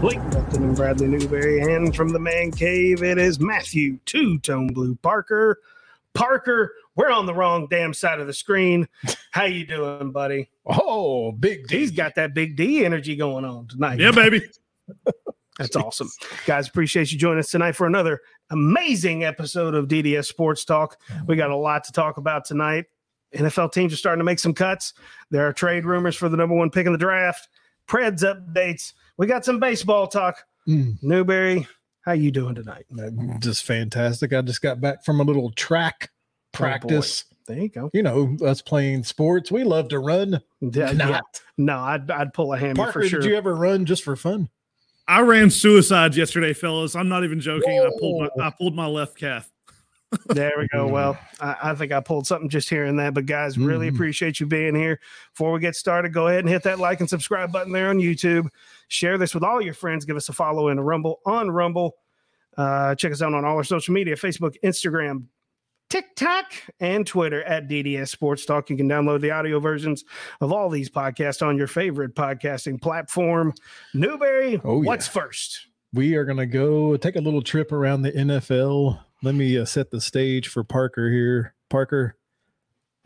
Blake Milton and Bradley Newberry. And from the man cave, it is Matthew Two Tone Blue Parker. Parker, we're on the wrong damn side of the screen. How you doing, buddy? Oh, big D. He's got that big D energy going on tonight. Yeah, baby. That's awesome. Guys, appreciate you joining us tonight for another amazing episode of DDS Sports Talk. We got a lot to talk about tonight. NFL teams are starting to make some cuts. There are trade rumors for the number one pick in the draft. Preds updates. We got some baseball talk. Mm, Newberry, how you doing tonight? just fantastic. I just got back from a little track practice. There you go. you know, us playing sports. We love to run. Yeah, Not. yeah. No, I'd, I'd pull a hammer Parker, for sure. did you ever run just for fun? I ran suicides yesterday, fellas. I'm not even joking. I pulled my I pulled my left calf. There we go. Well, I, I think I pulled something just here and that, but guys, really Mhm. appreciate you being here. Before we get started, go ahead and hit that like and subscribe button there on YouTube. Share this with all your friends. Give us a follow in Rumble on Rumble. Uh, check us out on all our social media Facebook, Instagram, TikTok, and Twitter at DDS Sports Talk. You can download the audio versions of all these podcasts on your favorite podcasting platform. Newberry, Oh, what's yeah. first? We are going to go take a little trip around the NFL. Let me uh, set the stage for Parker here. Parker,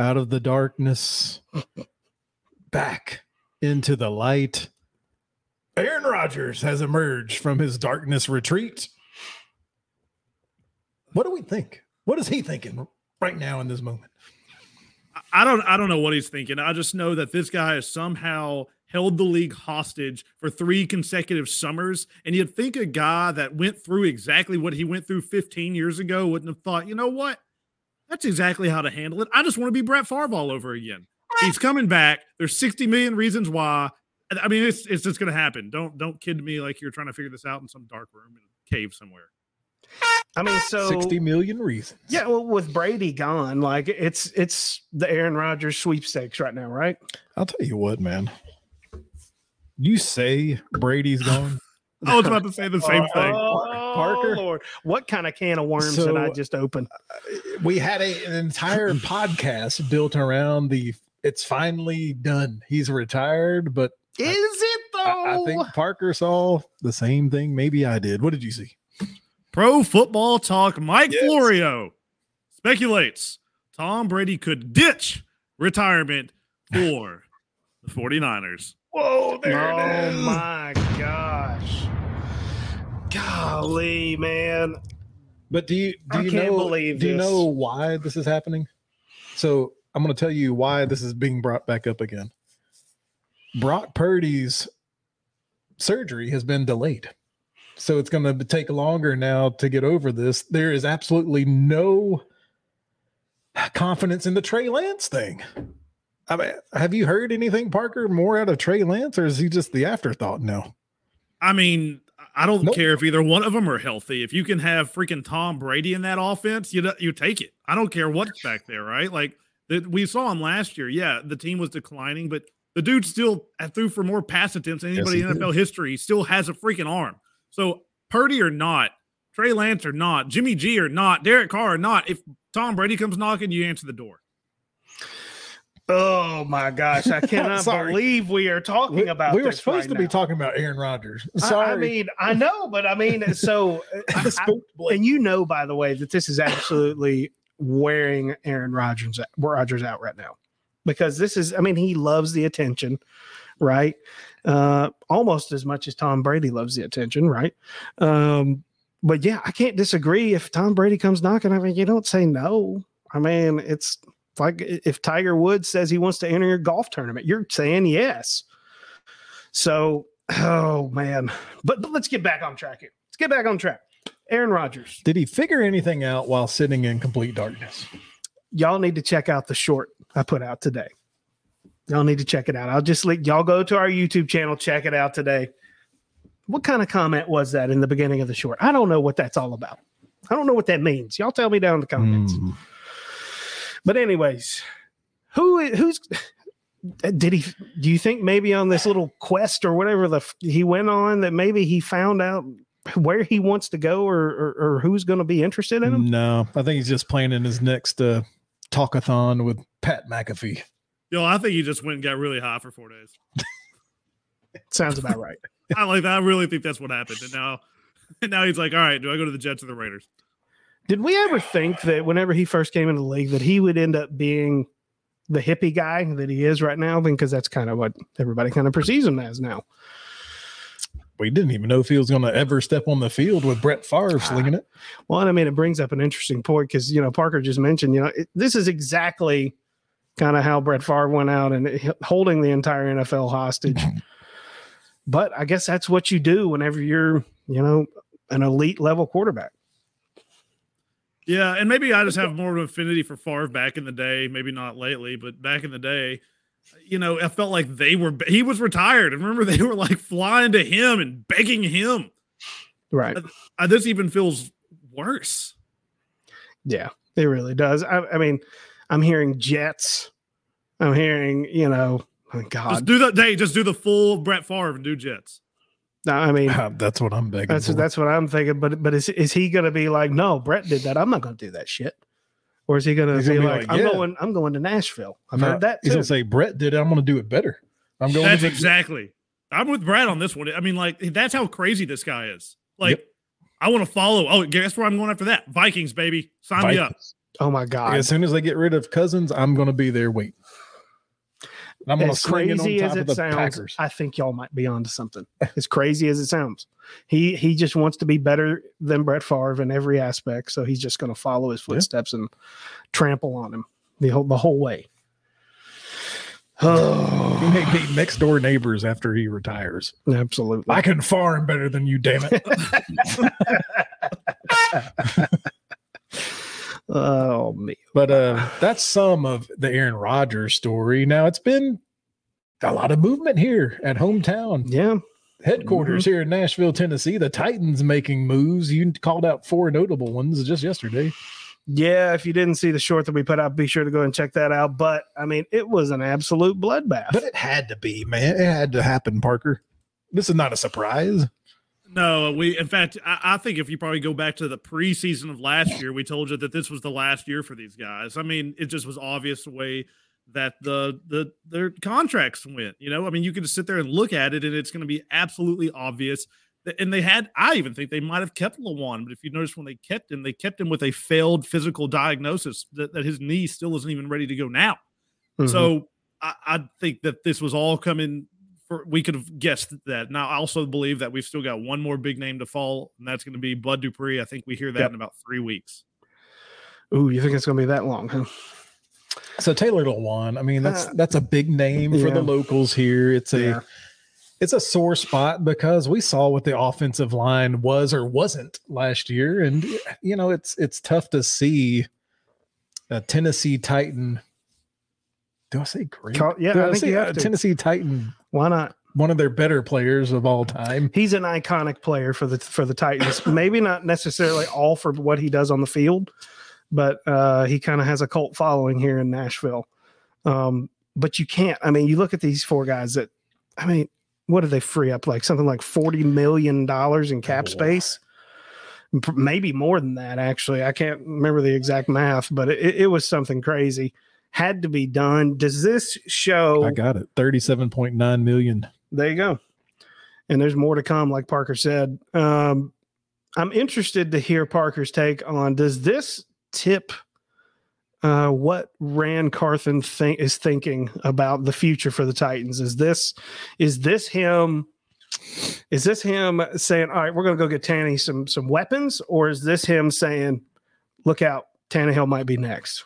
out of the darkness, back into the light. Aaron Rodgers has emerged from his darkness retreat. What do we think? What is he thinking right now in this moment? I- don't I don't know what he's thinking. I just know that this guy has somehow held the league hostage for three consecutive summers. And you'd think a guy that went through exactly what he went through 15 years ago wouldn't have thought, you know what? That's exactly how to handle it. I just want to be Brett Favre all over again. He's coming back. There's 60 million reasons why. I- I mean, it's it's just gonna happen. Don't don't kid me like you're trying to figure this out in some dark room in a cave somewhere. I mean, so 60 million reasons. Yeah, well, with Brady gone, like it's it's the Aaron Rodgers sweepstakes right now, right? I'll tell you what, man. You say Brady's gone. I was about to say the same thing. Oh, Parker? Lord, what kind of can of worms did I just open? Uh, we had a, an entire podcast built around the it's finally done. He's retired, but Is it though? I, I think Parker saw the same thing. Maybe I did. What did you see? Pro Football Talk Mike Yes. Florio speculates Tom Brady could ditch retirement for the 49ers. Whoa, oh my gosh, golly, man! But do you do I you can't know believe do you know why this is happening? So I'm going to tell you why this is being brought back up again. Brock Purdy's surgery has been delayed. So it's going to take longer now to get over this. There is absolutely no confidence in the Trey Lance thing. I mean, have you heard anything, Parker, more out of Trey Lance, or is he just the afterthought now? I mean, I don't Nope. care if either one of them are healthy. If you can have freaking Tom Brady in that offense, you you take it. I don't care what's back there, right? Like we saw him last year. Yeah, the team was declining, but the dude still uh, threw for more pass attempts than anybody he in NFL history. He still has a freaking arm. So Purdy or not, Trey Lance or not, Jimmy G or not, Derek Carr or not, if Tom Brady comes knocking, you answer the door. Oh my gosh, I cannot believe we are talking We, about. we were supposed right to be talking about Aaron Rodgers. Sorry. I, mean, I know, but I mean, so I- I- and you know, by the way, that this is absolutely wearing Aaron Rodgers Rodgers out right now because this is. I mean, he loves the attention, right? Uh, almost as much as Tom Brady loves the attention, right? Um, but yeah, I can't disagree. If Tom Brady comes knocking, I mean, you don't say no. I mean, it's like if Tiger Woods says he wants to enter your golf tournament, you're saying yes. So, oh man, but, but let's get back on track here. Let's get back on track. Aaron Rodgers, Did he figure anything out while sitting in complete darkness? Y'all need to check out the short I put out today. Y'all need to check it out. I'll just let y'all go to our YouTube channel, check it out today. What kind of comment was that in the beginning of the short? I don't know what that's all about. I don't know what that means. Y'all tell me down in the comments. Hmm. But anyways, who who's did he do you think maybe on this little quest or whatever the he went on that maybe he found out where he wants to go or or, or who's going to be interested in him? No, I think he's just planning his next uh, talkathon with Pat McAfee. Yo, I think he just went and got really high for four days. Sounds about right. I like that. I really think that's what happened. And now, and now he's like, all right, do I go to the Jets or the Raiders? Did we ever think that whenever he first came into the league that he would end up being the hippie guy that he is right now? Because that's kind of what everybody kind of perceives him as now. We didn't even know if he was going to ever step on the field with Brett Favre ah. slinging it. Well, and I mean, it brings up an interesting point because you know Parker just mentioned, you know, it, this is exactly kind of how Brett Favre went out and it- holding the entire NFL hostage. Mm-hmm. but I guess that's what you do whenever you're, you know, an elite level quarterback. Yeah, and maybe I just have more of an affinity for Favre back in the day. Maybe not lately, but back in the day, you know, I felt like they were. He was retired, and remember they were like flying to him and begging him. Right. Uh, this even feels worse. Yeah, it really does. I, I mean, I'm hearing Jets. I'm hearing, you know, oh Just God. do that. Hey, just do the full Brett Favre and do Jets. No, I mean, that's what I'm begging that's for. that's what I'm thinking. But but is is he going to be like, no, Brett did that. I'm not going to do that shit. Or is he going to be, gonna be like, like, I'm yeah. going, I'm going to Nashville. I've No, heard that He's too. going to say, Brett did it. I'm going to do it better. I'm going That's to exactly. I'm with Brad on this one. I mean, like that's how crazy this guy is. Like, Yep. I want to follow. Oh, guess where I'm going after that? Vikings, baby. Sign me up. Oh my God. As soon as they get rid of Cousins, I'm going to be there waiting. I'm going to as swing it on crazy top as of it the sounds, Packers. I think y'all might be onto something. as crazy as it sounds, he he just wants to be better than Brett Favre in every aspect. So he's just going to follow his Yeah. footsteps and trample on him the whole the whole way. Oh, He may be next door neighbors after he retires. absolutely. I can farm better than you, damn it. oh me. But uh, that's some of the Aaron Rodgers story. Now it's been a lot of movement here at hometown Yeah. headquarters here in Nashville, Tennessee. The Titans making moves. You called out four notable ones just yesterday. Yeah, if you didn't see the short that we put out, be sure to go and check that out. But I mean, it was an absolute bloodbath. But it had to be, man. It had to happen, Parker. This is not a surprise. No, we. In fact, I, I think if you probably go back to the preseason of last year, we told you that this was the last year for these guys. I mean, it just was obvious the way that the the their contracts went. You know, I mean, you can just sit there and look at it, and it's going to be absolutely obvious. that- And they had, I even think they might have kept Lewan, but if you notice when they kept him, they kept him with a failed physical diagnosis that, that his knee still isn't even ready to go now. Mhm. So I, I think that this was all coming for we could have guessed that. Now I also believe that we've still got one more big name to fall, and that's going to be Bud Dupree. I think we hear that Yep. in about three weeks. Ooh, you think it's going to be that long, huh? So Taylor Lewan, I mean, that's Uh, that's a big name for yeah. the locals here. It's a Yeah. it's a sore spot because we saw what the offensive line was or wasn't last year, and you know it's it's tough to see a Tennessee Titan. Do I say great? Yeah, Do I think say you have a to. Tennessee Titan, Why not? one of their better players of all time. He's an iconic player for the for the Titans. Maybe not necessarily all for what he does on the field, but uh, he kind of has a cult following here in Nashville. Um, but you can't. I mean, you look at these four guys that. I mean, what did they free up? Like something like forty million dollars in cap Oh. space. P- Maybe more than that. Actually, I can't remember the exact math, but it, it was something crazy. Had to be done. Does this show? I got it, thirty-seven point nine million. there you go. And there's more to come, like Parker said. Um, I'm interested to hear Parker's take on does this tip uh, what Ran Carthon think is thinking about the future for the Titans? Is this is this him? Is this him saying, "All right, we're going to go get Tanny some some weapons," or is this him saying, "Look out, Tannehill might be next"?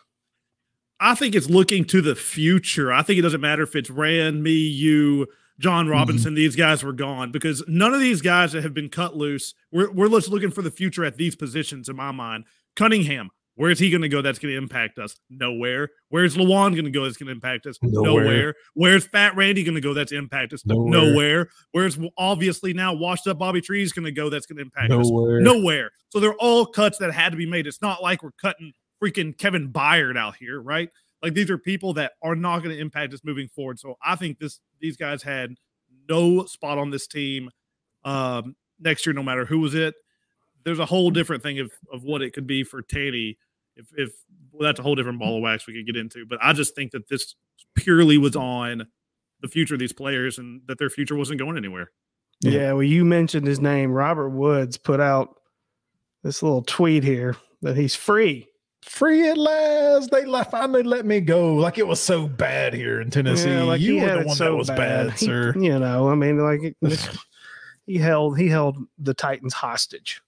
I think it's looking to the future. I think it doesn't matter if it's Ran, me, you, John mm-hmm. Robinson. These guys were gone because none of these guys that have been cut loose. We're we're just looking for the future at these positions. In my mind, Cunningham. Where's he going to go? That's going to impact us. Nowhere. Where's Lewan going to go? That's going to impact us. Nowhere. Nowhere. Where's Fat Randy going to go? That's impact us. Nowhere. Nowhere. Where's obviously now washed up Bobby Trees going to go? That's going to impact us Nowhere. nowhere. So they're all cuts that had to be made. It's not like we're cutting freaking Kevin Byard out here, right? Like these are people that are not going to impact us moving forward. So I think this these guys had no spot on this team um, next year, no matter who was it. There's a whole different thing of of what it could be for Tanny if if well, that's a whole different ball of wax we could get into. But I just think that this purely was on the future of these players and that their future wasn't going anywhere. Yeah. Yeah. well, you mentioned his name. Robert Woods put out this little tweet here that he's free. Free at last. They let, finally let me go. Like it was so bad here in Tennessee. Yeah, like you were had the it one so that was bad, He- sir. you know, I mean, like it- he held he held the Titans hostage.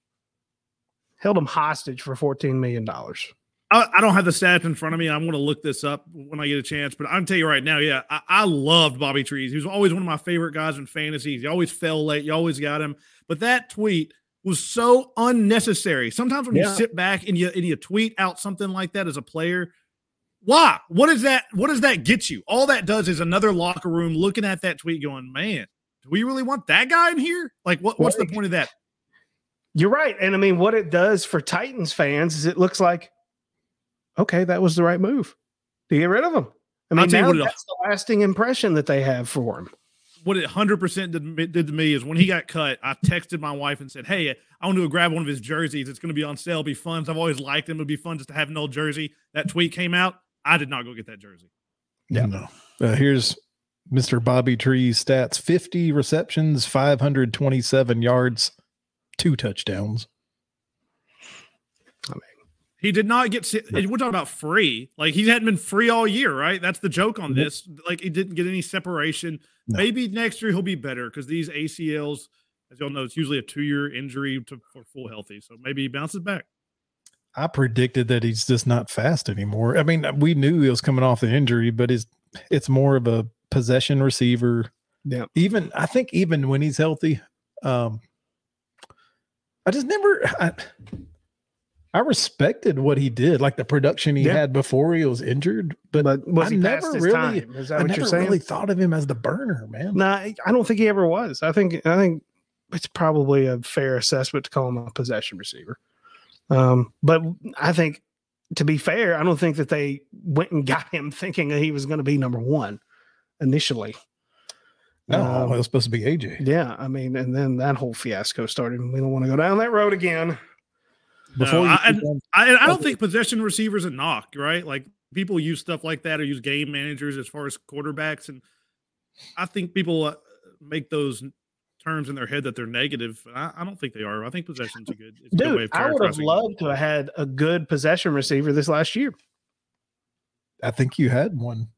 Held them hostage for fourteen million dollars. I, I don't have the stats in front of me. I'm going to look this up when I get a chance. But I'm tell you right now, yeah, I, I loved Bobby Trees. He was always one of my favorite guys in fantasy. He always fell late. You always got him. But that tweet was so unnecessary. Sometimes when you sit back and you and you tweet out something like that as a player, why? What is that? What does that get you? All that does is another locker room looking at that tweet, going, "Man, do we really want that guy in here? Like, what, what's the point of that?" You're right, and I mean, what it does for Titans fans is it looks like, okay, that was the right move to get rid of him. I mean, now that's the lasting impression that they have for him. What it 100% did, did to me is when he got cut, I texted my wife and said, Hey, I want to go grab one of his jerseys. It's going to be on sale. It'll be fun. I've always liked him. It'd be fun just to have an old jersey. That tweet came out. I did not go get that jersey. Yeah. No. Uh, here's Mr. Bobby Tree's stats 50 receptions, 527 yards, two touchdowns. He did not get, we're talking about free. Like he hadn't been free all year, right? That's the joke on this. Like he didn't get any separation. No. Maybe next year he'll be better because these ACLs, as y'all know, it's usually a two year injury to, for full healthy. So maybe he bounces back. I predicted that he's just not fast anymore. I mean, we knew he was coming off the injury, but it's it's more of a possession receiver. Yeah. Even I think even when he's healthy, um, I just never I, I respected what he did, like the production he Yeah. had before he was injured. But, But was I he never really- time? Is that I what never you're really thought of him as the burner, man. No, I don't think he ever was. I think I think it's probably a fair assessment to call him a possession receiver. Um, but I think to be fair, I don't think that they went and got him thinking that he was going to be number one initially. No, Um, it was supposed to be AJ. yeah, I mean, and then that whole fiasco started. and We don't want to go down that road again. Before No, you I- keep I, I don't Okay. think possession receivers a knock, right? Like people use stuff like that or use game managers as far as quarterbacks, and I think people uh, make those terms in their head that they're negative. I, I don't think they are. I think possession's a good, it's a good way Dude, of I would have characterizing it. loved to have had a good possession receiver this last year. I think you had one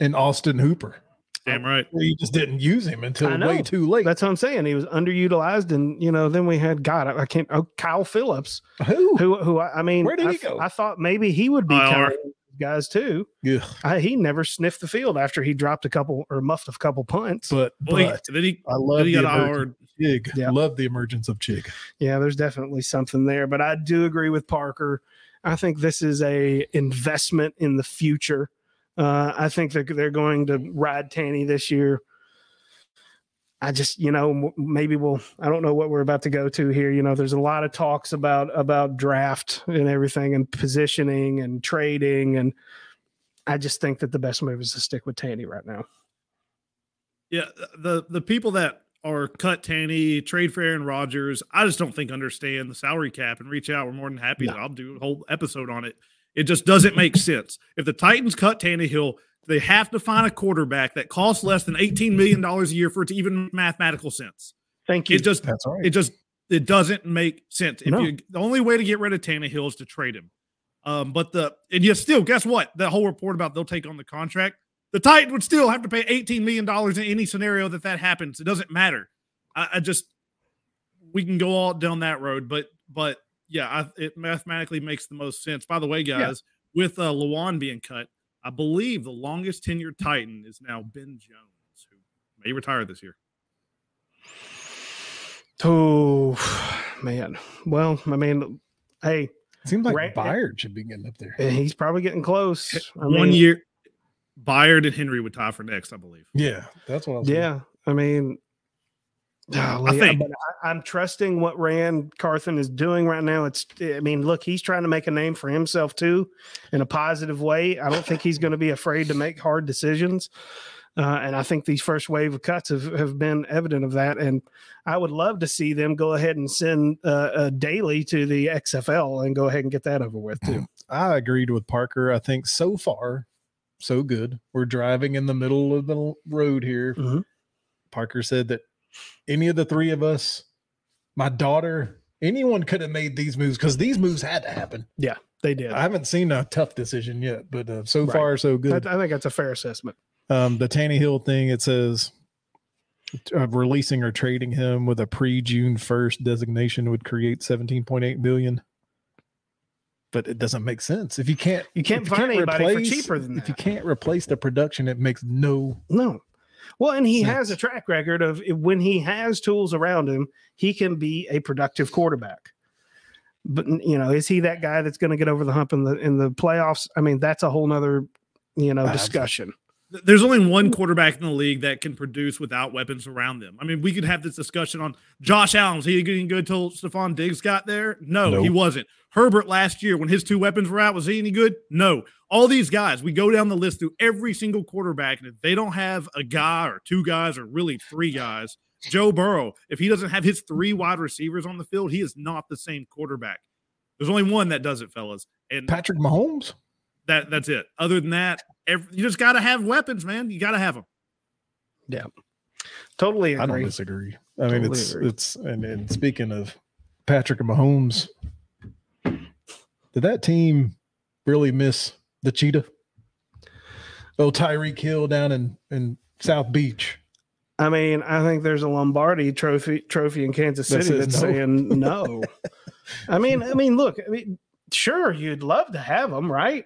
in Austin Hooper. Damn right. You just didn't use him until way too late. That's what I'm saying. He was underutilized, and you know, then we had God. I, I can't. Oh, Kyle Phillips, Who? who who I, I mean, Where did I, he go? I thought maybe he would be IR. kind of guys too. Yeah, I, he never sniffed the field after he dropped a couple or muffed a couple punts. but Well, he, but then he, I love he the got emergence of Chig. Yeah. Love the emergence of Chig. yeah, there's definitely something there. But I do agree with Parker. I think this is a investment in the future. Uh, I think that they're going to ride Tanny this year. I just, you know, maybe we'll. I don't know what we're about to go to here. You know, there's a lot of talks about about draft and everything, and positioning and trading, and I just think that the best move is to stick with Tanny right now. yeah the the people that are cut Tanny, trade for Aaron Rodgers. I just don't think understand the salary cap and reach out. We're more than happy No. that I'll do a whole episode on it. It just doesn't make sense. If the Titans cut Tannehill, they have to find a quarterback that costs less than $18 million a year for it to even make mathematical sense. Thank you. It just That's right. it just it doesn't make sense. If No. you the only way to get rid of Tannehill is to trade him. Um, but the and yet still, guess what? That whole report about they'll take on the contract, the Titans would still have to pay $18 million in any scenario that that happens. It doesn't matter. I, I just we can go all down that road, but but yeah, I, it mathematically makes the most sense. By the way, guys, with uh, Lewan being cut, I believe the longest tenured Titan is now Ben Jones, who may retire this year. Oh man. Well, I mean, hey, Seems like Right. Byard should be getting up there. he's probably getting close. I One mean, year, Byard and Henry would tie for next, I believe. Yeah, that's what I was. Yeah, I mean, golly, think- I, I'm trusting what Ran Carthon is doing right now. It's, I mean, look, he's trying to make a name for himself too, in a positive way. I don't think he's going to be afraid to make hard decisions. Uh, and I think these first wave of cuts have, have been evident of that. And I would love to see them go ahead and send uh, a daily to the XFL and go ahead and get that over with too. I agreed with Parker. I think so far, so good. We're driving in the middle of the road here. Mhm. Parker said that any of the three of us, my daughter, anyone could have made these moves because these moves had to happen. Yeah, they did. I haven't seen a tough decision yet, but uh, so Right. far so good. I think that's a fair assessment. Um, the Tannehill thing, it says uh, releasing or trading him with a pre June first designation would create seventeen point eight billion. But it doesn't make sense if you can't. You can't find anybody for cheaper than that. If you can't replace the production, it makes no. No. Well, and he has a track record of when he has tools around him, he can be a productive quarterback. But you know, is he that guy that's going to get over the hump in the in the playoffs? I mean, that's a whole nother you know discussion. Th- There's only one quarterback in the league that can produce without weapons around them. I mean, we could have this discussion on Josh Allen. Was he getting good till Stefon Diggs got there? No, he wasn't. Herbert last year, when his two weapons were out, was he any good? No. All these guys, we go down the list through every single quarterback, and if they don't have a guy or two guys or really three guys, Joe Burrow, if he doesn't have his three wide receivers on the field, he is not the same quarterback. There's only one that does it, fellas, and Patrick Mahomes. that that's it. Other than that, every, you just got to have weapons, man. You got to have them. Yeah, totally I don't disagree. I mean, Totally it's agree. it's and, and speaking of Patrick Mahomes, did that team really miss the cheetah? Oh, Tyreek Hill down in in South Beach. I mean, I think there's a Lombardi trophy trophy in Kansas City says that's no. saying no. I mean, I mean, look, I mean, sure, you'd love to have them, right?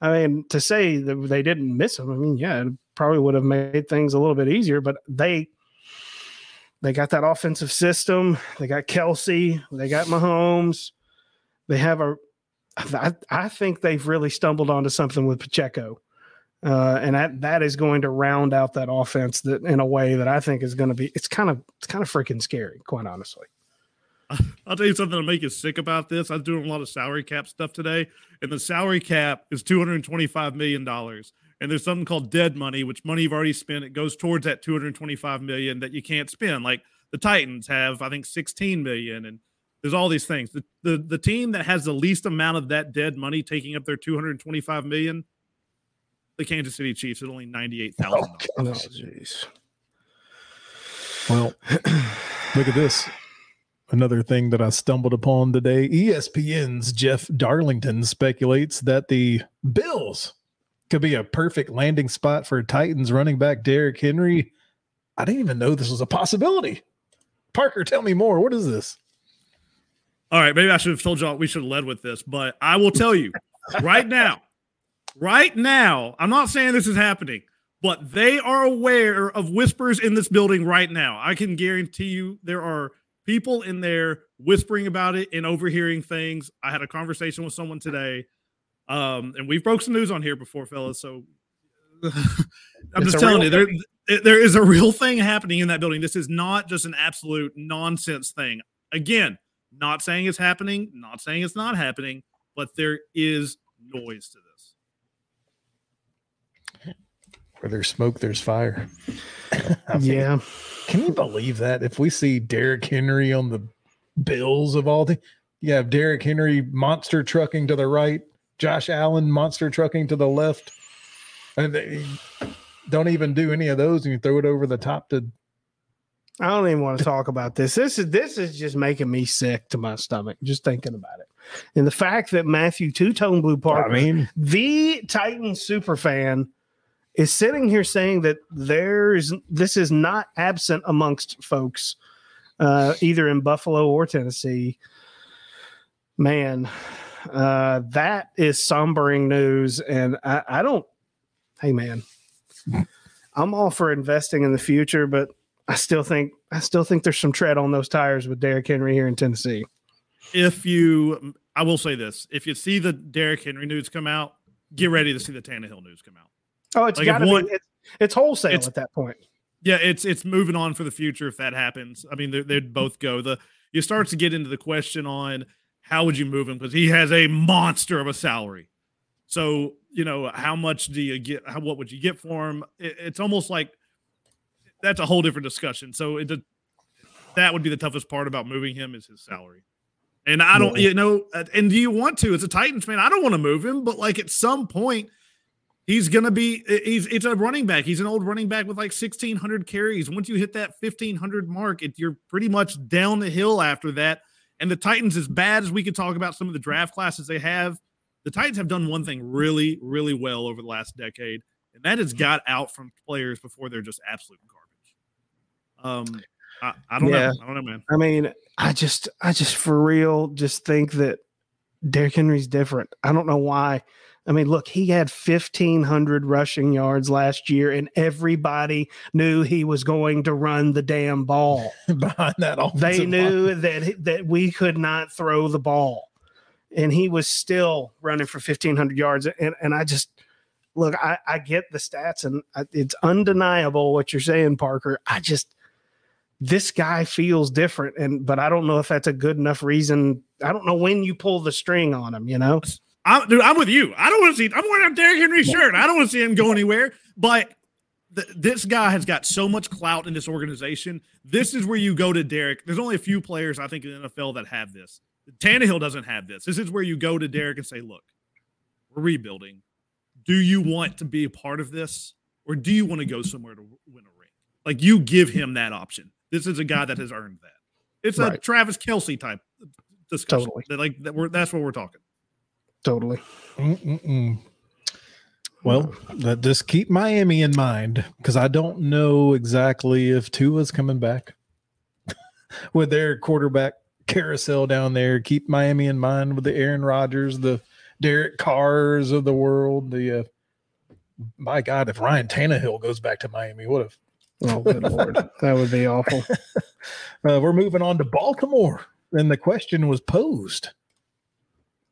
I mean, to say that they didn't miss them, I mean, yeah, it probably would have made things a little bit easier, but they they got that offensive system. They got Kelce. They got Mahomes. They have a. I, I think they've really stumbled onto something with Pacheco. Uh, and that that is going to round out that offense that in a way that I think is going to be it's kind of it's kind of freaking scary, quite honestly. I'll tell you something to make you sick about this. I was doing a lot of salary cap stuff today, and the salary cap is two hundred twenty-five million dollars. And there's something called dead money, which money you've already spent. It goes towards that 225 million that you can't spend. Like the Titans have, I think, 16 million, and there's all these things. The the, the team that has the least amount of that dead money taking up their 225 million, the Kansas City Chiefs at only 98,000. Oh, jeez. Well, look at this. Another thing that I stumbled upon today ESPN's Jeff Darlington speculates that the Bills could be a perfect landing spot for Titans running back Derrick Henry. I didn't even know this was a possibility. Parker, tell me more. What is this? All right, maybe I should have told y'all we should have led with this, but I will tell you right now, right now, I'm not saying this is happening, but they are aware of whispers in this building right now. I can guarantee you there are people in there whispering about it and overhearing things. I had a conversation with someone today, um, and we've broke some news on here before, fellas. So I'm It's just telling you, there, there is a real thing happening in that building. This is not just an absolute nonsense thing. Again, not saying it's happening, not saying it's not happening, but there is noise to this. Where there's smoke, there's fire. Yeah. Can you believe that? If we see Derrick Henry on the Bills of all the, you have Derrick Henry monster trucking to the right, Josh Allen monster trucking to the left, and they don't even do any of those, and you throw it over the top to. I don't even want to talk about this. This is this is just making me sick to my stomach just thinking about it. And the fact that Matthew Two Tone Blue Parker, I mean, the Titan super fan, is sitting here saying that there's this is not absent amongst folks, uh, either in Buffalo or Tennessee. Man, uh, that is sombering news, and I, I don't. Hey, man, I'm all for investing in the future, but I still think I still think there's some tread on those tires with Derrick Henry here in Tennessee. If you, I will say this: if you see the Derrick Henry news come out, get ready to see the Tannehill news come out. Oh, it's Like, got to be it's, it's wholesale It's- at that point. Yeah, it's it's moving on for the future if that happens. I mean, they- they'd both go. The you start to get into the question on how would you move him because he has a monster of a salary. So you know how much do you get? How what would you get for him? It, it's almost like that's a whole different discussion. So it, that would be the toughest part about moving him is his salary. And I don't, you know, uh, and do you want to? As a Titans fan, I don't want to move him, but like at some point, he's gonna be. He's it's a running back. He's an old running back with like sixteen hundred carries. Once you hit that fifteen hundred mark, it, you're pretty much down the hill after that. And the Titans, as bad as we could talk about some of the draft classes they have, the Titans have done one thing really, really well over the last decade, and that is got out from players before they're just absolute garbage. Um, I, I don't Yeah. know. I don't know, man. I mean, I just, I just for real, just think that Derrick Henry's different. I don't know why. I mean, look, he had 1,500 rushing yards last year, and everybody knew he was going to run the damn ball. behind that offensive They line. knew that that we could not throw the ball, and he was still running for 1,500 yards. And and I just look, I, I get the stats, and I- it's undeniable what you're saying, Parker. I just this guy feels different, and but I don't know if that's a good enough reason. I don't know when you pull the string on him. You know, I'm, dude, I'm with you. I don't want to see. I'm wearing a Derrick Henry shirt. I don't want to see him go anywhere. But th- this guy has got so much clout in this organization. This is where you go to Derrick. There's only a few players I think in the NFL that have this. Tannehill doesn't have this. This is where you go to Derrick and say, "Look, we're rebuilding. Do you want to be a part of this, or do you want to go somewhere to win a ring?" Like you give him that option. This is a guy that has earned that. It's a Travis Kelce type discussion. Totally. That, like that we're, that's what we're talking. totally. Mm-mm-mm. Well, that just keep Miami in mind because I don't know exactly if Tua's coming back with their quarterback carousel down there. Keep Miami in mind with the Aaron Rodgers, the Derek Carrs of the world. The uh, my God, if Ryan Tannehill goes back to Miami, what if? Oh, good lord, that would be awful. Uh, we're moving on to Baltimore, and the question was posed: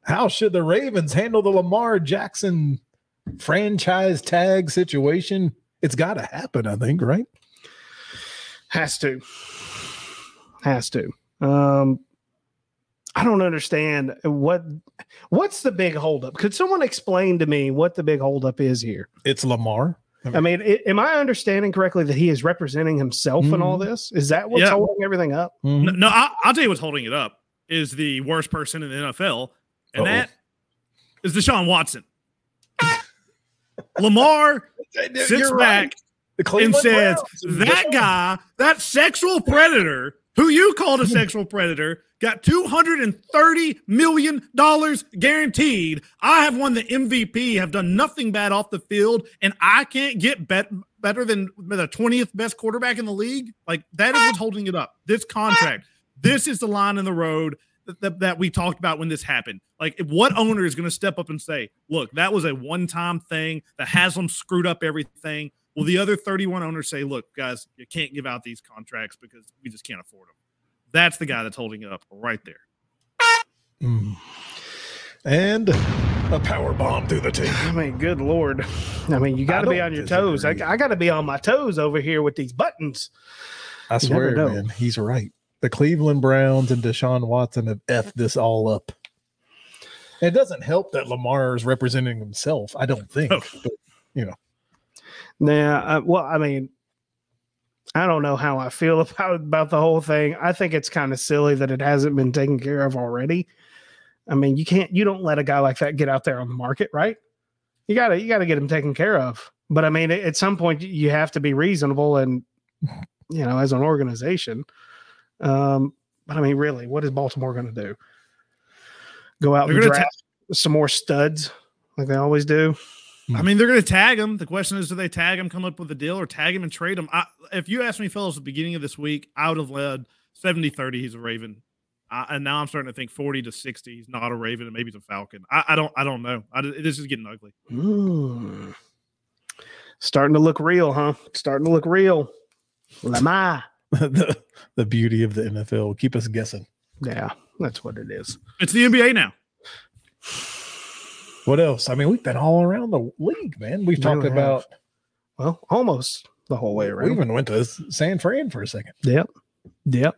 How should the Ravens handle the Lamar Jackson franchise tag situation? It's got to happen, I think, right? Has to. Has to. Um I don't understand what what's the big holdup. Could someone explain to me what the big holdup is here? It's Lamar. I mean, i am I understanding correctly that he is representing himself in all this? Is that what's Yeah. holding everything up? Mhm. No, no I, I'll tell you what's holding it up is the worst person in the NFL, and Uh-oh. that is Deshaun Watson. Lamar sits You're back right. And says, Browns. "That guy, that sexual predator, who you called a sexual predator, got two hundred and thirty million dollars guaranteed. I have won the MVP, have done nothing bad off the field, and I can't get bet- better than the twentieth best quarterback in the league. Like that is what's holding it up. This contract, this is the line in the road." that- That, that we talked about when this happened. Like, what owner is going to step up and say, look, that was a one time thing the Haslam screwed up everything? Will the other 31 owners say, look, guys, you can't give out these contracts because we just can't afford them? That's the guy that's holding it up right there. Mm. And a power bomb through the team. I mean, good lord. I mean, you got to be on your toes. I. I got to be on my toes over here with these buttons. I You never swear, know. man, he's right. The Cleveland Browns and Deshaun Watson have effed this all up. It doesn't help that Lamar is representing himself. I don't think. No. But Now, uh, well, I mean, I don't know how I feel about about the whole thing. I think it's kind of silly that it hasn't been taken care of already. I mean, you can't, you don't let a guy like that get out there on the market, right? You gotta, you gotta get him taken care of. But I mean, at some point, you have to be reasonable, and you know, as an organization. Um, but I mean, really, what is Baltimore going to do? Go out They're and gonna draft some more studs like they always do? I mean, they're going to tag him. The question is, do they tag him, come up with a deal, or tag him and trade him? I, if you asked me, fellas, at the beginning of this week, I would have led 70 30. He's a Raven. I, and now I'm starting to think 40 to 60. He's not a Raven, and maybe it's a Falcon. I, I don't I don't know. I, this is getting ugly. Mm. Starting to look real, huh? Starting to look real. Lamar. the, the beauty of the NFL keep us guessing. Yeah, that's what it is. It's the NBA now. What else? I mean, we've been all around the league, man. We've talked really have. about. Well, almost the whole way around. We even went to San Fran for a second. Yep. Yep.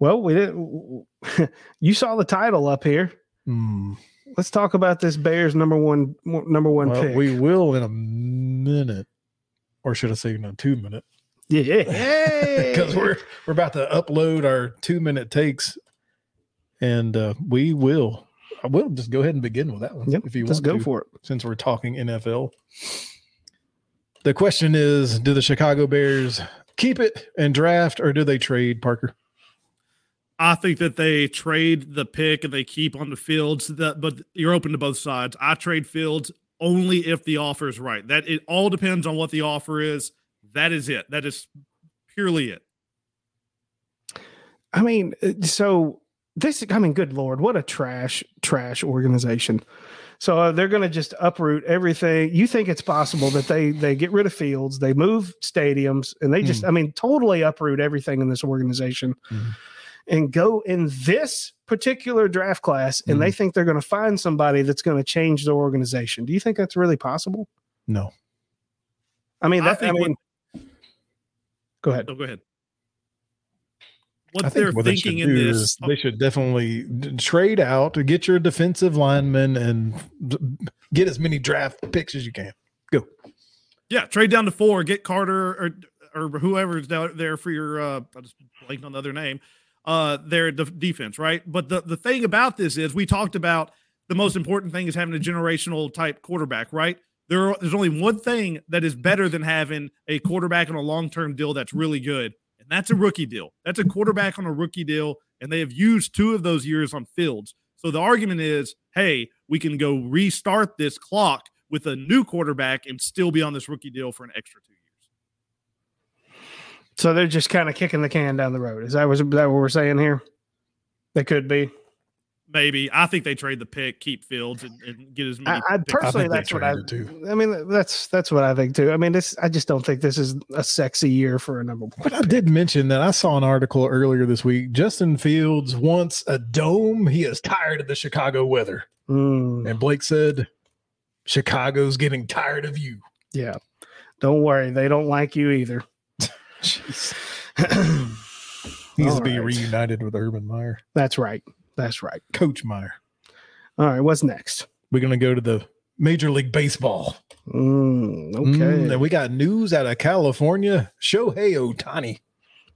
Well, we didn't. you saw the title up here. Hmm. Let's talk about this Bears number one number one Well, pick. we will in a minute, or should I say in a two minute? yeah, yeah Because we're we're about to upload our two minute takes and uh, we will. I will just go ahead and begin with that one. Yep, if you let's want go to, for it. since we're talking NFL. The question is: Do the Chicago Bears keep it and draft, or do they trade Parker? I think that they trade the pick and they keep on the fields. That, but you're open to both sides. I trade Fields only if the offer is right. That it all depends on what the offer is. That is it. That is purely it. I mean, uh, so this, I mean, good Lord, what a trash, trash organization. So uh, they're going to just uproot everything. You think it's possible that they they get rid of fields, they move stadiums, and they just, I mean, totally uproot everything in this organization, Mhm. and go in this particular draft class, and they think they're going to find somebody that's going to change the organization. Do you think that's really possible? No. I mean, I that, I, think what- mean, go ahead. So go ahead. What I they're think what they thinking in this, is they should definitely trade out to get your defensive linemen and get as many draft picks as you can. Go. Yeah, trade down to four, get Carter or or whoever's down there for your. uh I just blanked on the other name. Uh, their de- defense, right? But the the thing about this is, we talked about the most important thing is having a generational type quarterback, right? There, are, there's only one thing that is better than having a quarterback on a long term deal that's really good, that's a rookie deal. That's a quarterback on a rookie deal, and they have used two of those years on Fields. So the argument is, hey, we can go restart this clock with a new quarterback and still be on this rookie deal for an extra two years. So they're just kind of kicking the can down the road. Is that was that what we're saying here? They could be. Maybe I think they trade the pick, keep Fields, and, and get as many. I, I personally, think they that's what I. traded too. I mean, that's that's what I think too. I mean, this. I just don't think this is a sexy year for a number one. But I did mention that I saw an article earlier this week. Justin Fields wants a dome. He is tired of the Chicago weather. Mm, And Blake said, Chicago's getting tired of you. yeah, don't worry, they don't like you either. Jeez. He needs All to be right. reunited with Urban Meyer, That's right. That's right. Coach Meyer. All right, what's next? We're going to go to the Major League Baseball. Mm, Mm, okay, and we got news out of California. Shohei Ohtani.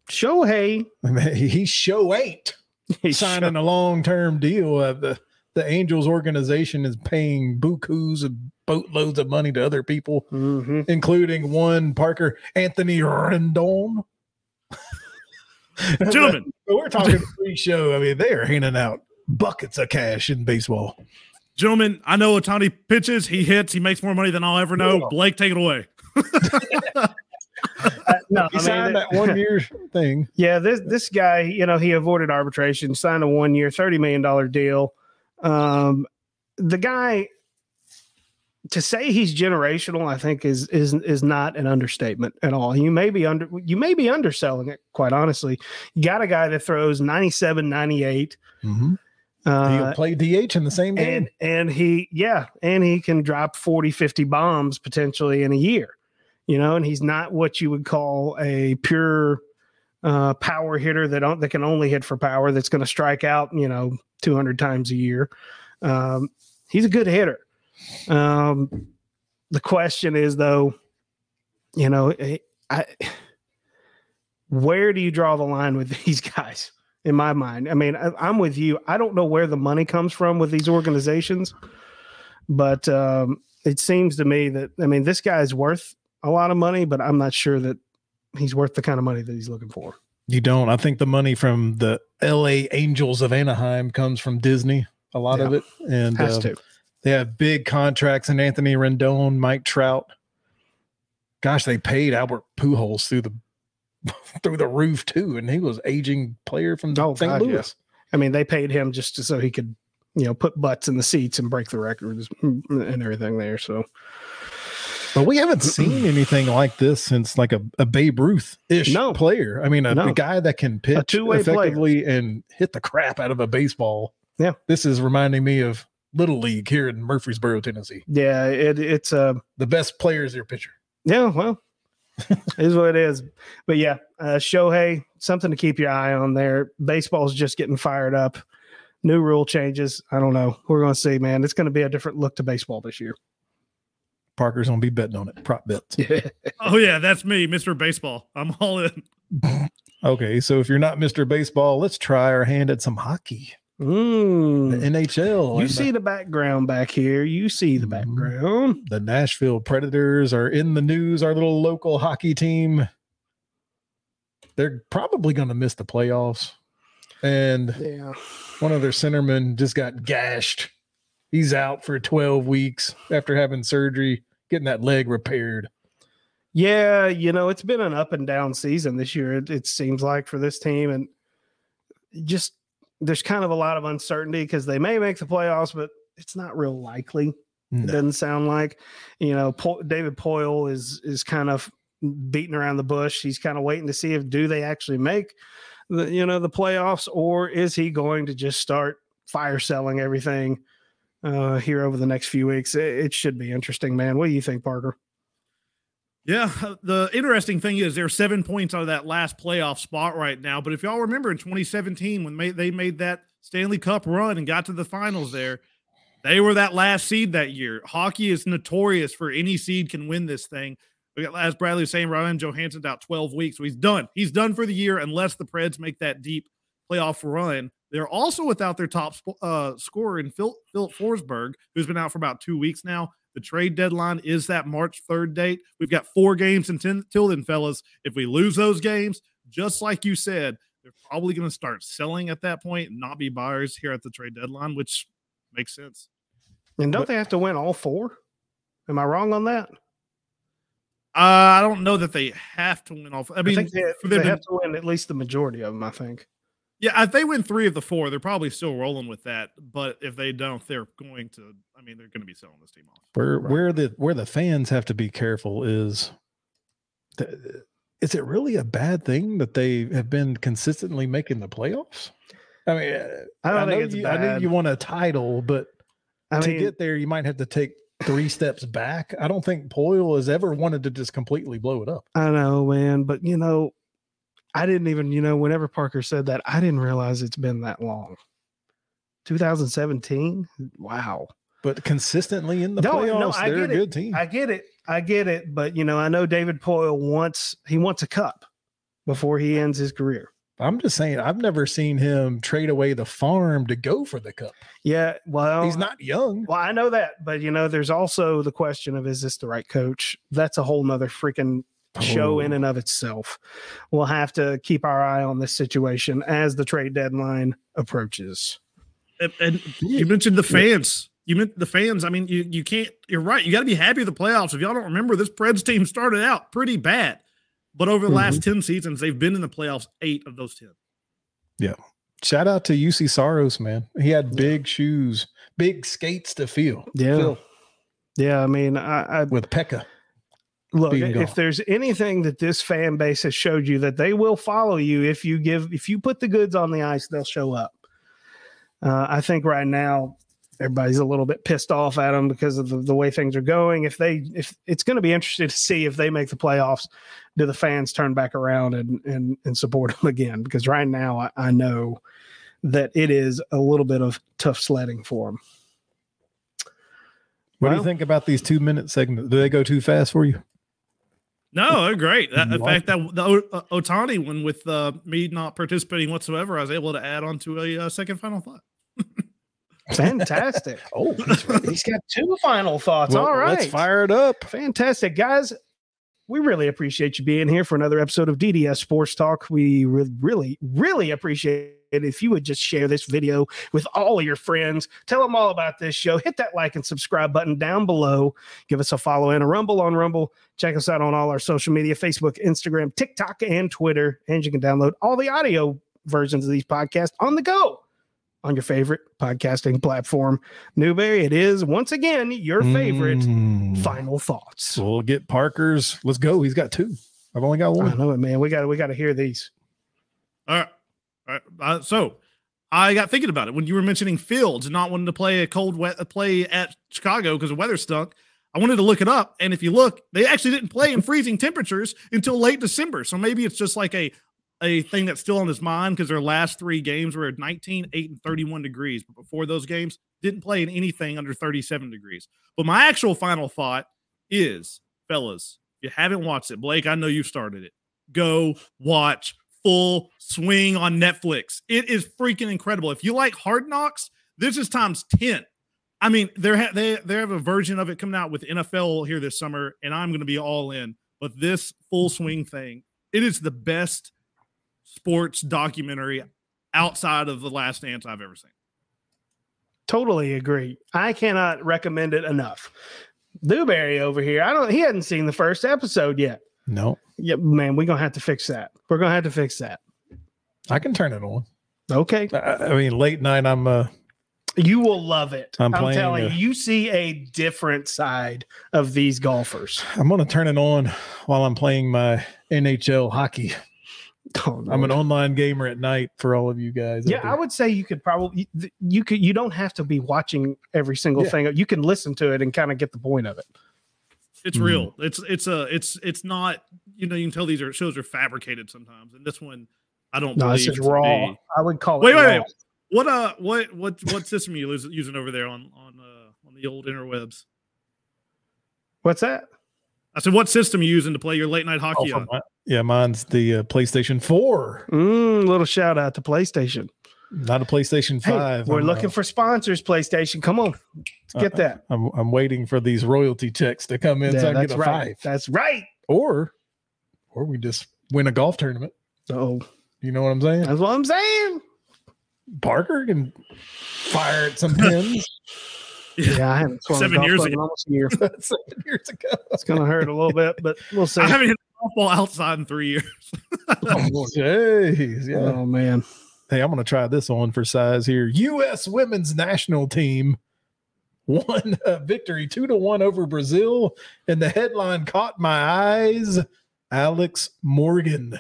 Shohei. He show ain't He's signing a long term deal. Uh, the the Angels organization is paying bukus of boatloads of money to other people, hmm including one Parker Anthony Rendon. Gentlemen, But we're talking pre-show. I mean, they are handing out buckets of cash in baseball. gentlemen, I know Ohtani pitches, he hits, he makes more money than I'll ever know. Yeah. Blake, take it away. Uh, no, He I mean, signed that- that one year thing. Yeah, this this guy, you know, he avoided arbitration, signed a one year, thirty million dollar deal. Um, the guy to say he's generational, I think is is is not an understatement at all. You may be under you may be underselling it, quite honestly. You got a guy that throws 97, 98. Mm-hmm. He'll Uh, play DH in the same game. and and he yeah, and he can drop 40, 50 bombs potentially in a year. You know, and he's not what you would call a pure uh, power hitter that don't that can only hit for power. That's going to strike out, you know, two hundred times a year. Um, he's a good hitter. Um, the question is though, you know, eh, I, where do you draw the line with these guys? In my mind, I mean, I, I'm with you. I don't know where the money comes from with these organizations, but um, it seems to me that I mean, this guy's worth a lot of money, but I'm not sure that he's worth the kind of money that he's looking for. You don't. I think the money from the LA Angels of Anaheim comes from Disney, a lot of it. And Has uh, to. They have big contracts in Anthony Rendon, Mike Trout. Gosh, they paid Albert Pujols through the through the roof too, and he was aging player from Oh, St. God, yeah. Louis. I mean, they paid him just to, so he could, you know, put butts in the seats and break the records and everything there. So But we haven't seen anything like this since like a, a Babe Ruth ish No. player. I mean, a, No. a guy that can pitch two-way player. effectively and hit the crap out of a baseball. Yeah. This is reminding me of Little League here in Murfreesboro, Tennessee. yeah, it, it's a The best player is your pitcher. yeah, well, is what it is. But yeah, uh, Shohei, something to keep your eye on there. Baseball's just getting fired up. New rule changes. I don't know. We're going to see, man. It's going to be a different look to baseball this year. Parker's gonna be betting on it. Prop bets. Yeah. Oh yeah, that's me, Mr. Baseball. I'm all in. Okay, so if you're not Mr. Baseball, let's try our hand at some hockey. Mm. the NHL. You see the, the background back here. You see the Mhm. background. the Nashville Predators are in the news. Our little local hockey team. They're probably going to miss the playoffs, and Yeah. one of their centermen just got gashed. He's out for 12 weeks after having surgery, getting that leg repaired. Yeah, you know, it's been an up and down season this year, it, it seems like for this team. And just there's kind of a lot of uncertainty because they may make the playoffs, but it's not real likely. It doesn't sound like, you know, po- David Poile is is kind of beating around the bush. He's kind of waiting to see if do they actually make the you know the playoffs or is he going to just start fire selling everything uh here over the next few weeks? It, it should be interesting, man. What do you think, Parker? Yeah, the interesting thing is they're seven points out of that last playoff spot right now. But if y'all remember in 2017 when they, made that Stanley Cup run and got to the finals there, they were that last seed that year. Hockey is notorious for any seed can win this thing. As Bradley was saying, Ryan Johansen's out 12 weeks, so he's done. He's done for the year unless the Preds make that deep playoff run. They're also without their top uh, scorer in Phil, Filip Forsberg, who's been out for about two weeks now. The trade deadline is that March 3rd date. We've got four games until then, fellas. If we lose those games, just like you said, they're probably going to start selling at that point and not be buyers here at the trade deadline, which makes sense. And don't But- they have to win all four? Am I wrong on that? Uh, I don't know that they have to win all. I I, mean, think they, they to- have to win at least the majority of them. I think. Yeah, if they win three of the four, they're probably still rolling with that. But if they don't, they're going to. I mean, they're going to be selling this team off. Where Right. where the where the fans have to be careful is, the, is it really a bad thing that they have been consistently making the playoffs? I mean, I don't know think it's you, I know you want a title, but I to mean, get there, you might have to take three steps back. I don't think Poile has ever wanted to just completely blow it up. I know, man, but you know, I didn't even, you know, whenever Parker said that, I didn't realize it's been that long. 2017. Wow. But consistently in the No, no, playoffs, I they're a it. good team. I get it. I get it. But you know, I know David Poile wants he wants a cup before he ends his career. I'm just saying, I've never seen him trade away the farm to go for the cup. Yeah. Well, He's not young. Well, I know that, but you know, there's also the question of is this the right coach? That's a whole nother freaking show in Oh. and of itself. We'll have to keep our eye on this situation as the trade deadline approaches. And, and you mentioned the fans. You meant the fans. I mean, you you can't. You're right. You got to be happy with the playoffs. If y'all don't remember, this Preds team started out pretty bad, but over the last mm-hmm. ten seasons, they've been in the playoffs eight of those ten. Yeah. Shout out to Juuse Saros, man. He had big shoes, big skates to feel. Yeah. fill Yeah, I mean, I, I with Pekka. Look if gone. there's anything that this fan base has showed you that they will follow you if you give if you put the goods on the ice, they'll show up. Uh, I think right now everybody's a little bit pissed off at them because of the, the way things are going. If they if it's going to be interesting to see if they make the playoffs, do the fans turn back around and and, and support them again? Because right now I, I know that it is a little bit of tough sledding for them. What do you think about these two minute segments? Do they go too fast for you? No, great. That- In fact, that the O- uh, Ohtani one with uh, me not participating whatsoever, I was able to add on to a uh, second final thought. Fantastic. Oh, he's ready. He's got two final thoughts. Well, All right. Let's fire it up. Fantastic, guys. We really appreciate you being here for another episode of DDS Sports Talk. We re- really, really appreciate it if you would just share this video with all of your friends. Tell them all about this show. Hit that like and subscribe button down below. Give us a follow and a rumble on Rumble. Check us out on all our social media Facebook, Instagram, TikTok, and Twitter. And you can download all the audio versions of these podcasts on the go on your favorite podcasting platform. Newberry, it is once again your favorite Mm. final thoughts. We'll get Parker's. Let's go. He's got two. I've only got one. I know it, man. We got to we got to hear these. All right. Right. Uh, so I got thinking about it when you were mentioning Fields not wanting to play a cold wet play at Chicago because the weather stunk. I wanted to look it up, and if you look, they actually didn't play in freezing temperatures until late December. So maybe it's just like a a thing that's still on his mind because their last three games were at 19, 8, and 31 degrees. But before those games, didn't play in anything under 37 degrees. But my actual final thought is, fellas, if you haven't watched it, Blake, I know you've started it. Go watch full swing on Netflix. It is freaking incredible. If you like Hard Knocks, this is times 10. I mean, they're ha- they they have a version of it coming out with NFL here this summer, and I'm going to be all in. But this full swing thing, it is the best sports documentary outside of the Last Dance I've ever seen. Totally agree. I cannot recommend it enough. Dewberry over here, I don't. He hadn't seen the first episode yet. No, Yeah, man, we're gonna have to fix that. We're gonna have to fix that. I can turn it on. Okay, I, I mean, late night. I'm uh, you will love it. I'm I'm, telling you, you see a different side of these golfers. I'm gonna turn it on while I'm playing my NHL hockey. Oh, I'm an online gamer at night for all of you guys. Yeah, I would say you could probably you could you don't have to be watching every single Yeah. thing. You can listen to it and kind of get the point of it. It's Mhm. real. It's it's a it's it's not. You know, you can tell these are shows are fabricated sometimes, and this one, I don't. No, believe this is raw. be. I would call Wait, it. wait, raw. wait. What uh, what what what system are you using over there on on uh on the old interwebs? What's that? I said, what system are you using to play your late night Oh, hockey for on? my- yeah, mine's the uh, PlayStation 4, Mm, little shout out to PlayStation. Not a PlayStation Hey, 5. we're I'm, looking uh, for sponsors. PlayStation, come on, let's get uh, that. I'm, I'm waiting for these royalty checks to come in so I Yeah, can that's get a right. five. That's right. Or, or we just win a golf tournament. So You know what I'm saying? that's what I'm saying. Parker can fire at some pins. Yeah, I haven't swung a Seven golf years club ago. in almost a year. seven years ago. It's gonna hurt a little bit, but we'll see. I haven't hit a golf ball outside in three years. Oh, jeez, yeah. Oh man. Hey, I'm going to try this on for size here. U.S. women's national team won a victory two to one over Brazil, and the headline caught my eyes. Alex Morgan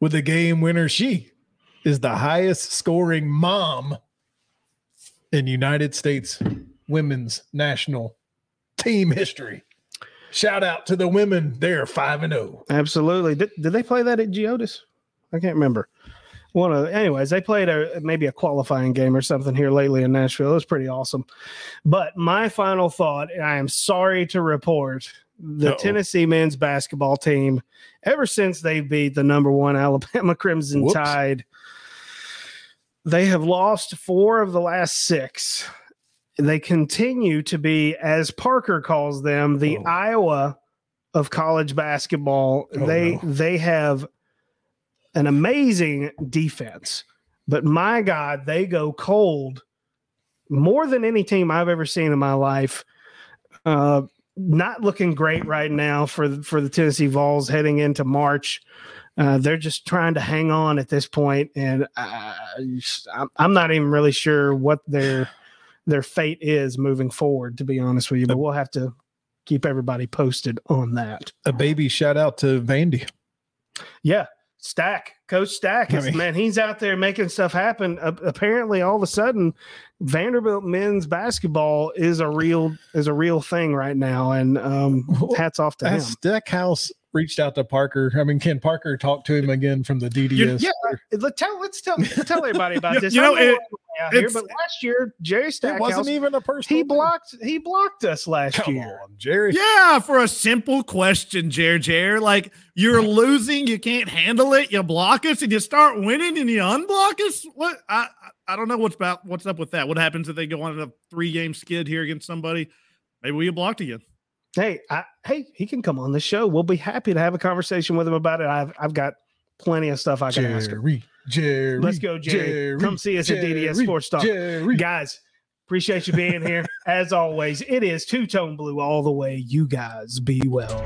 with a game winner. She is the highest scoring mom in United States women's national team history. Shout out to the women. They're 5 and oh. 0. Absolutely. Did, did they play that at Geodis? I can't remember. One of anyways, they played a maybe a qualifying game or something here lately in Nashville. It was pretty awesome. But my final thought, and I am sorry to report, the Uh-oh. Tennessee men's basketball team, ever since they beat the number one Alabama Crimson Whoops. Tide, they have lost four of the last six. They continue to be, as Parker calls them, the Oh. Iowa of college basketball. Oh, they no. they have an amazing defense, but my God, they go cold more than any team I've ever seen in my life. Uh, not looking great right now for the- for the Tennessee Vols heading into March. Uh, they're just trying to hang on at this point, and I'm, I'm not even really sure what their their fate is moving forward. To be honest with you, but we'll have to keep everybody posted on that. A baby shout out to Vandy. Yeah, Stack, Coach Stack, I mean- man, he's out there making stuff happen. Uh, apparently, all of a sudden, Vanderbilt men's basketball is a real is a real thing right now, and um, hats off to him. Has Stackhouse reached out to Parker? I mean, can Parker talk to him again from the DDS? yeah, Let tell let's tell tell everybody about You- this. you know, know it- we're out here, but last year Jerry Stackhouse wasn't even a person. he thing. blocked he blocked us last Come year. on, Jerry. Yeah, for a simple question, Jer Jer. Like you're losing, you can't handle it, you block us, and you start winning, and you unblock us. What? I I- I don't know what's about what's up with that. What happens if they go on a three game skid here against somebody? Maybe we get blocked again. Hey, I, hey, he can come on the show. We'll be happy to have a conversation with him about it. I've I've got plenty of stuff I can ask him. Jerry, Jerry. Let's go, Jerry. Come see us at DDS Jerry, Sports Talk. Jerry. Guys, appreciate you being here. As always, it is two tone blue all the way. You guys be well.